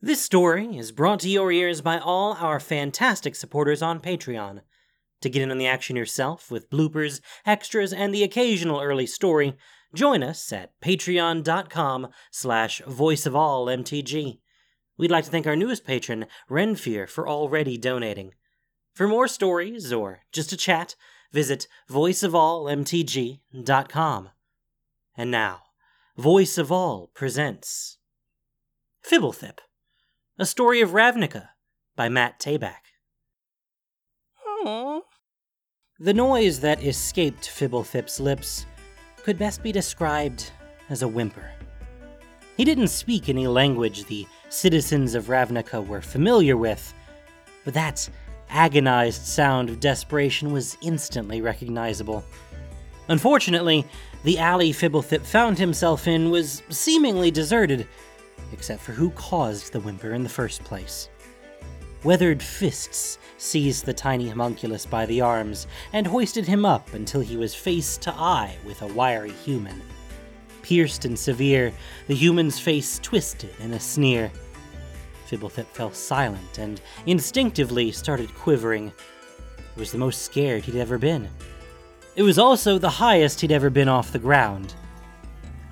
This story is brought to your ears by all our fantastic supporters on Patreon. To get in on the action yourself with bloopers, extras, and the occasional early story, join us at patreon.com slash voiceofallmtg. We'd like to thank our newest patron, Renfear, for already donating. For more stories or just a chat, visit voiceofallmtg.com. And now, Voice of All presents Fibblethip, a story of Ravnica by Matt Tabak. The noise that escaped Fibblethip's lips could best be described as a whimper. He didn't speak any language the citizens of Ravnica were familiar with, but that agonized sound of desperation was instantly recognizable. Unfortunately, the alley Fibblethip found himself in was seemingly deserted, except for who caused the whimper in the first place. Weathered fists seized the tiny homunculus by the arms and hoisted him up until he was face to eye with a wiry human. Pierced and severe, the human's face twisted in a sneer. Fibblethip fell silent and instinctively started quivering. It was the most scared he'd ever been. It was also the highest he'd ever been off the ground.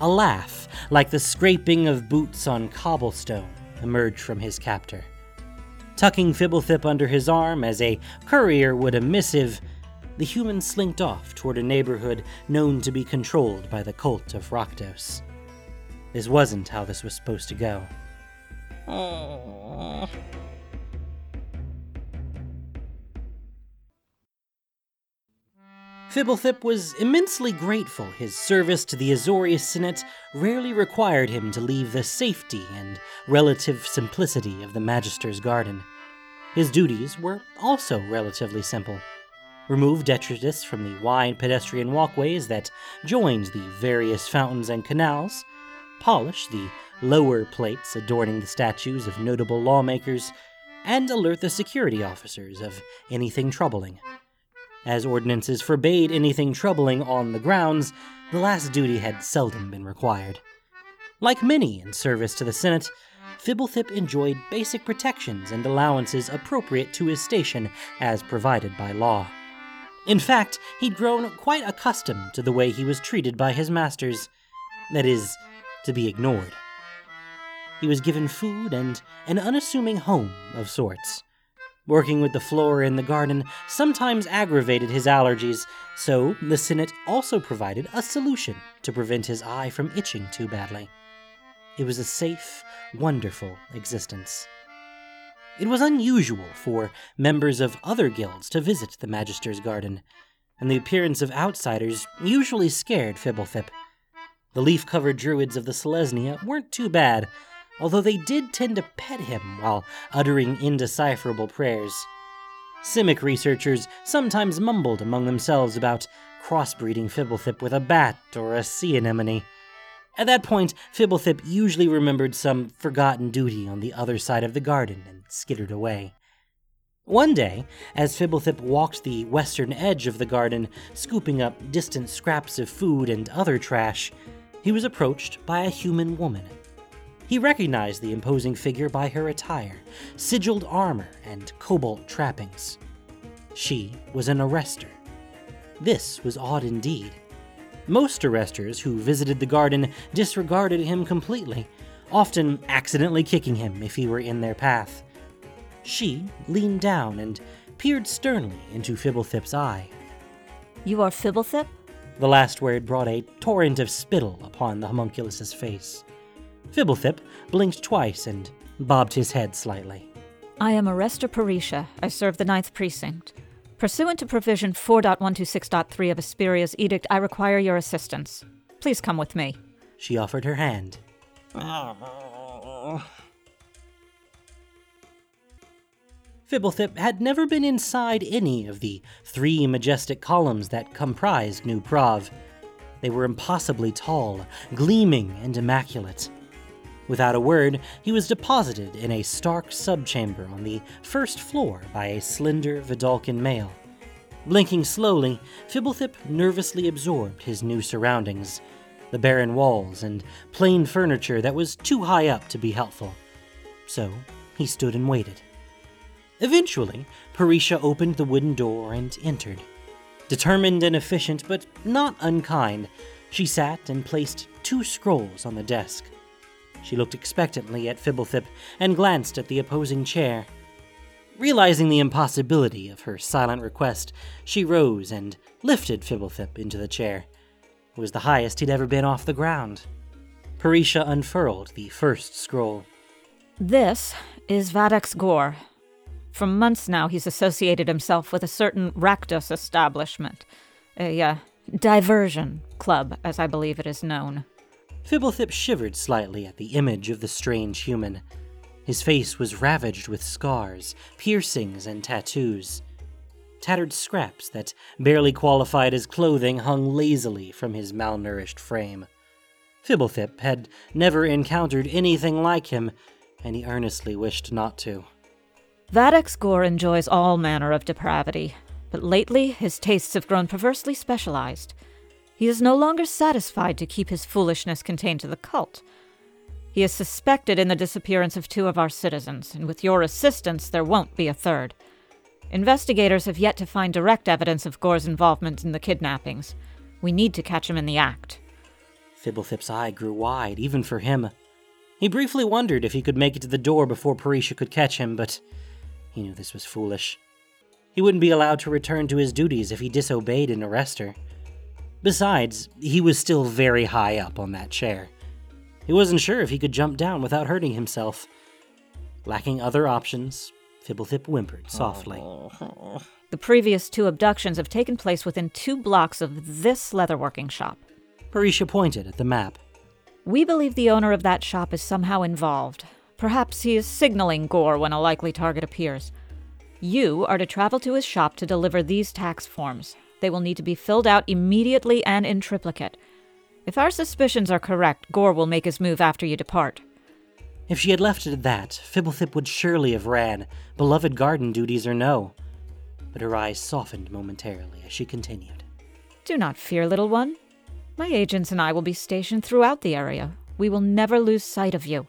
A laugh, like the scraping of boots on cobblestone, emerged from his captor. Tucking Fibblethip under his arm as a courier would a missive, the human slinked off toward a neighborhood known to be controlled by the cult of Rakdos. This wasn't how this was supposed to go. Fibblethip was immensely grateful his service to the Azorius Senate rarely required him to leave the safety and relative simplicity of the Magister's garden. His duties were also relatively simple. Remove detritus from the wide pedestrian walkways that joined the various fountains and canals, polish the lower plates adorning the statues of notable lawmakers, and alert the security officers of anything troubling. As ordinances forbade anything troubling on the grounds, the last duty had seldom been required. Like many in service to the Senate, Fibblethip enjoyed basic protections and allowances appropriate to his station as provided by law. In fact, he'd grown quite accustomed to the way he was treated by his masters that is, to be ignored. He was given food and an unassuming home of sorts. Working with the flora in the garden sometimes aggravated his allergies, so the Senate also provided a solution to prevent his eye from itching too badly. It was a safe, wonderful existence. It was unusual for members of other guilds to visit the Magister's garden, and the appearance of outsiders usually scared Fibblethip. The leaf covered druids of the Selesnya weren't too bad, although they did tend to pet him while uttering indecipherable prayers. Simic researchers sometimes mumbled among themselves about crossbreeding Fibblethip with a bat or a sea anemone. At that point, Fibblethip usually remembered some forgotten duty on the other side of the garden and skittered away. One day, as Fibblethip walked the western edge of the garden, scooping up distant scraps of food and other trash, he was approached by a human woman. He recognized the imposing figure by her attire, sigiled armor, and cobalt trappings. She was an arrester. This was odd indeed. Most arresters who visited the garden disregarded him completely, often accidentally kicking him if he were in their path. She leaned down and peered sternly into Fibblethip's eye. You are Fibblethip? The last word brought a torrent of spittle upon the homunculus's face. Fibblethip blinked twice and bobbed his head slightly. I am Arrester Parisha. I serve the Ninth Precinct. Pursuant to provision 4.126.3 of Isperia's edict, I require your assistance. Please come with me. She offered her hand. Fibblethip had never been inside any of the three majestic columns that comprised New Prahv. They were impossibly tall, gleaming, and immaculate. Without a word, he was deposited in a stark subchamber on the first floor by a slender Vedalken male. Blinking slowly, Fibblethip nervously absorbed his new surroundings the barren walls and plain furniture that was too high up to be helpful. so he stood and waited. Eventually, Parisha opened the wooden door and entered. Determined and efficient, but not unkind, she sat and placed two scrolls on the desk. She looked expectantly at Fibblethip and glanced at the opposing chair. Realizing the impossibility of her silent request, she rose and lifted Fibblethip into the chair. It was the highest he'd ever been off the ground. Parisha unfurled the first scroll. This is Vadex Gore. For months now, he's associated himself with a certain Rakdos establishment, a uh, diversion club, as I believe it is known. Fibblethip shivered slightly at the image of the strange human. His face was ravaged with scars, piercings, and tattoos. Tattered scraps that barely qualified as clothing hung lazily from his malnourished frame. Fibblethip had never encountered anything like him, and he earnestly wished not to. Vadex Gore enjoys all manner of depravity, but lately his tastes have grown perversely specialized. He is no longer satisfied to keep his foolishness contained to the cult. He is suspected in the disappearance of two of our citizens, and with your assistance, there won't be a third. Investigators have yet to find direct evidence of Gore's involvement in the kidnappings. We need to catch him in the act. Fibblethip's eye grew wide, even for him. He briefly wondered if he could make it to the door before Parisha could catch him, but he knew this was foolish. He wouldn't be allowed to return to his duties if he disobeyed and arrest her. Besides, he was still very high up on that chair. He wasn't sure if he could jump down without hurting himself. Lacking other options, Fibblethip whimpered softly. The previous two abductions have taken place within two blocks of this leatherworking shop. Parisha pointed at the map. We believe the owner of that shop is somehow involved. Perhaps he is signaling Gore when a likely target appears. You are to travel to his shop to deliver these tax forms. They will need to be filled out immediately and in triplicate. If our suspicions are correct, Gore will make his move after you depart. If she had left it at that, Fibblethip would surely have ran, beloved garden duties or no. But her eyes softened momentarily as she continued. Do not fear, little one. My agents and I will be stationed throughout the area. We will never lose sight of you.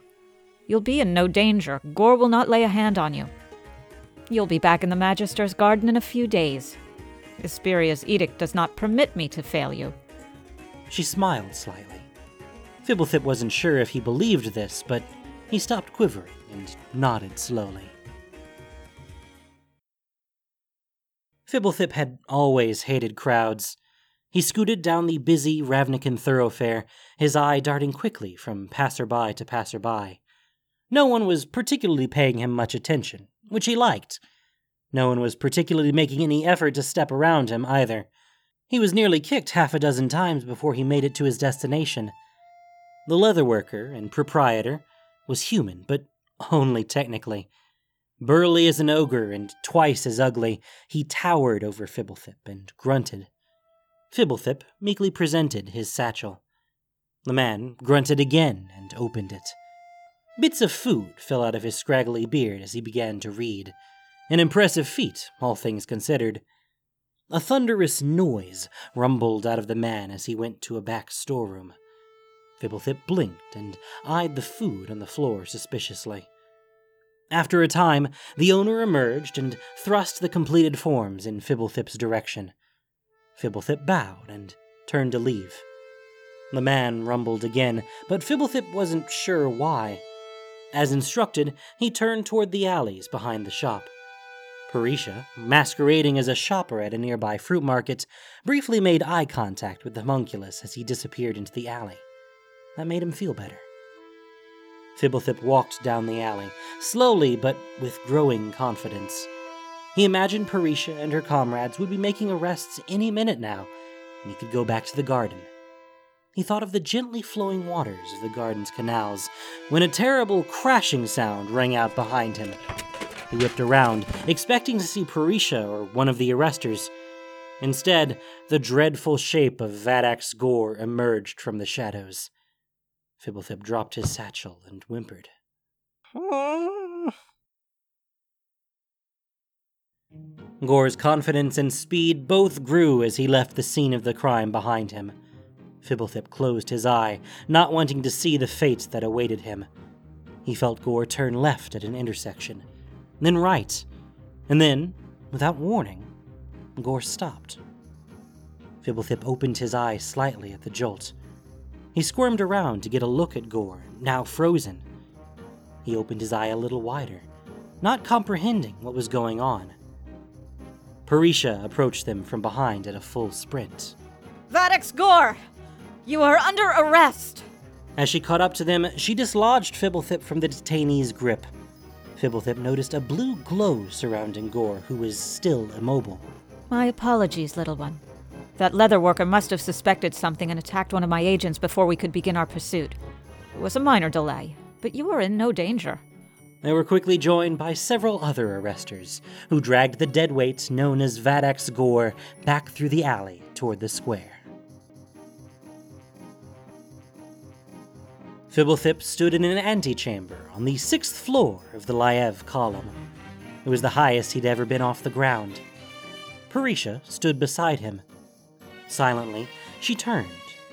You'll be in no danger. Gore will not lay a hand on you. You'll be back in the Magister's garden in a few days. Isperia's edict does not permit me to fail you. She smiled slightly. Fibblethip wasn't sure if he believed this, but he stopped quivering and nodded slowly. Fibblethip had always hated crowds. He scooted down the busy Ravnican thoroughfare, his eye darting quickly from passerby to passerby. No one was particularly paying him much attention, which he liked. No one was particularly making any effort to step around him either. He was nearly kicked half a dozen times before he made it to his destination. The leatherworker and proprietor was human, but only technically. Burly as an ogre and twice as ugly, he towered over Fibblethip and grunted. Fibblethip meekly presented his satchel. The man grunted again and opened it. Bits of food fell out of his scraggly beard as he began to read. An impressive feat, all things considered. A thunderous noise rumbled out of the man as he went to a back storeroom. Fibblethip blinked and eyed the food on the floor suspiciously. After a time, the owner emerged and thrust the completed forms in Fibblethip's direction. Fibblethip bowed and turned to leave. The man rumbled again, but Fibblethip wasn't sure why. As instructed, he turned toward the alleys behind the shop. Parisha, masquerading as a shopper at a nearby fruit market, briefly made eye contact with the homunculus as he disappeared into the alley. That made him feel better. Fibblethip walked down the alley, slowly but with growing confidence. He imagined Parisha and her comrades would be making arrests any minute now, and he could go back to the garden. He thought of the gently flowing waters of the garden's canals when a terrible crashing sound rang out behind him. He whipped around, expecting to see Parisha or one of the arresters. Instead, the dreadful shape of Vadex Gore emerged from the shadows. Fibblethip dropped his satchel and whimpered. Gore's confidence and speed both grew as he left the scene of the crime behind him. Fibblethip closed his eye, not wanting to see the fate that awaited him. He felt Gore turn left at an intersection, then right, and then, without warning, Gore stopped. Fibblethip opened his eyes slightly at the jolt. He squirmed around to get a look at Gore, now frozen. He opened his eye a little wider, not comprehending what was going on. Parisha approached them from behind at a full sprint. Vadex Gore! You are under arrest! As she caught up to them, she dislodged Fibblethip from the detainee's grip. Fibblethip noticed a blue glow surrounding Gore, who was still immobile. My apologies, little one. That leather worker must have suspected something and attacked one of my agents before we could begin our pursuit. It was a minor delay, but you are in no danger. They were quickly joined by several other arresters, who dragged the deadweight known as Vadex Gore back through the alley toward the square. Fibblethip stood in an antechamber on the sixth floor of the Lyev column. It was the highest he'd ever been off the ground. Parisha stood beside him. Silently, she turned,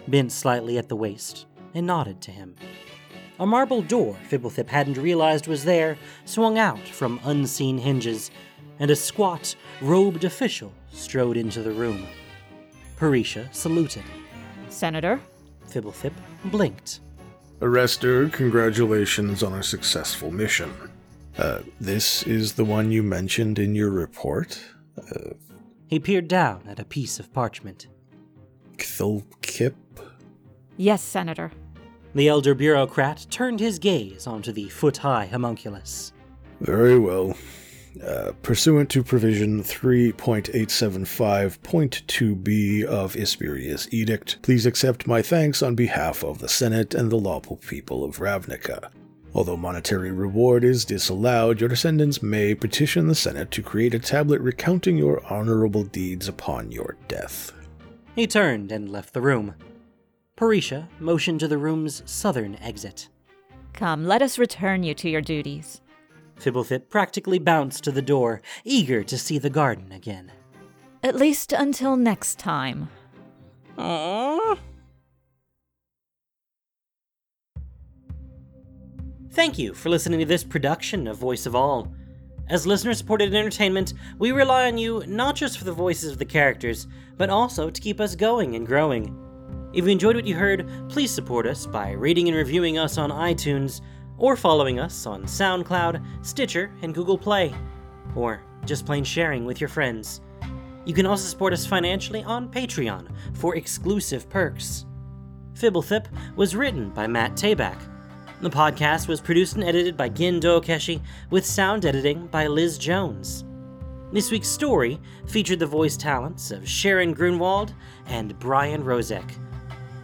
bent slightly at the waist, and nodded to him. A marble door Fibblethip hadn't realized was there swung out from unseen hinges, and a squat, robed official strode into the room. Parisha saluted. Senator? Fibblethip blinked. Arrester, congratulations on a successful mission. Uh, this is the one you mentioned in your report? Uh, He peered down at a piece of parchment. Kthulkip? Yes, Senator. The elder bureaucrat turned his gaze onto the foot high homunculus. Very well. Uh, pursuant to provision 3.875.2b of Isperia's edict, please accept my thanks on behalf of the Senate and the lawful people of Ravnica. Although monetary reward is disallowed, your descendants may petition the Senate to create a tablet recounting your honorable deeds upon your death. He turned and left the room. Parisha motioned to the room's southern exit. Come, let us return you to your duties. Fibblethip practically bounced to the door, eager to see the garden again. At least until next time. Aww. Thank you for listening to this production of Voice of All. As listener supported entertainment, we rely on you not just for the voices of the characters, but also to keep us going and growing. If you enjoyed what you heard, please support us by rating and reviewing us on iTunes, or following us on SoundCloud, Stitcher, and Google Play, or just plain sharing with your friends. You can also support us financially on Patreon for exclusive perks. Fibblethip was written by Matt Tabak. The podcast was produced and edited by Gin Dookeshi, with sound editing by Liz Jones. This week's story featured the voice talents of Sharon Grunwald and Brian Rozek.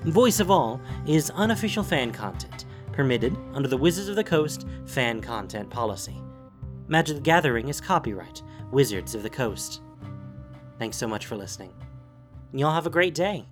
Voice of All is unofficial fan content, permitted under the Wizards of the Coast fan content policy. Magic the Gathering is copyright Wizards of the Coast. Thanks so much for listening. Y'all have a great day.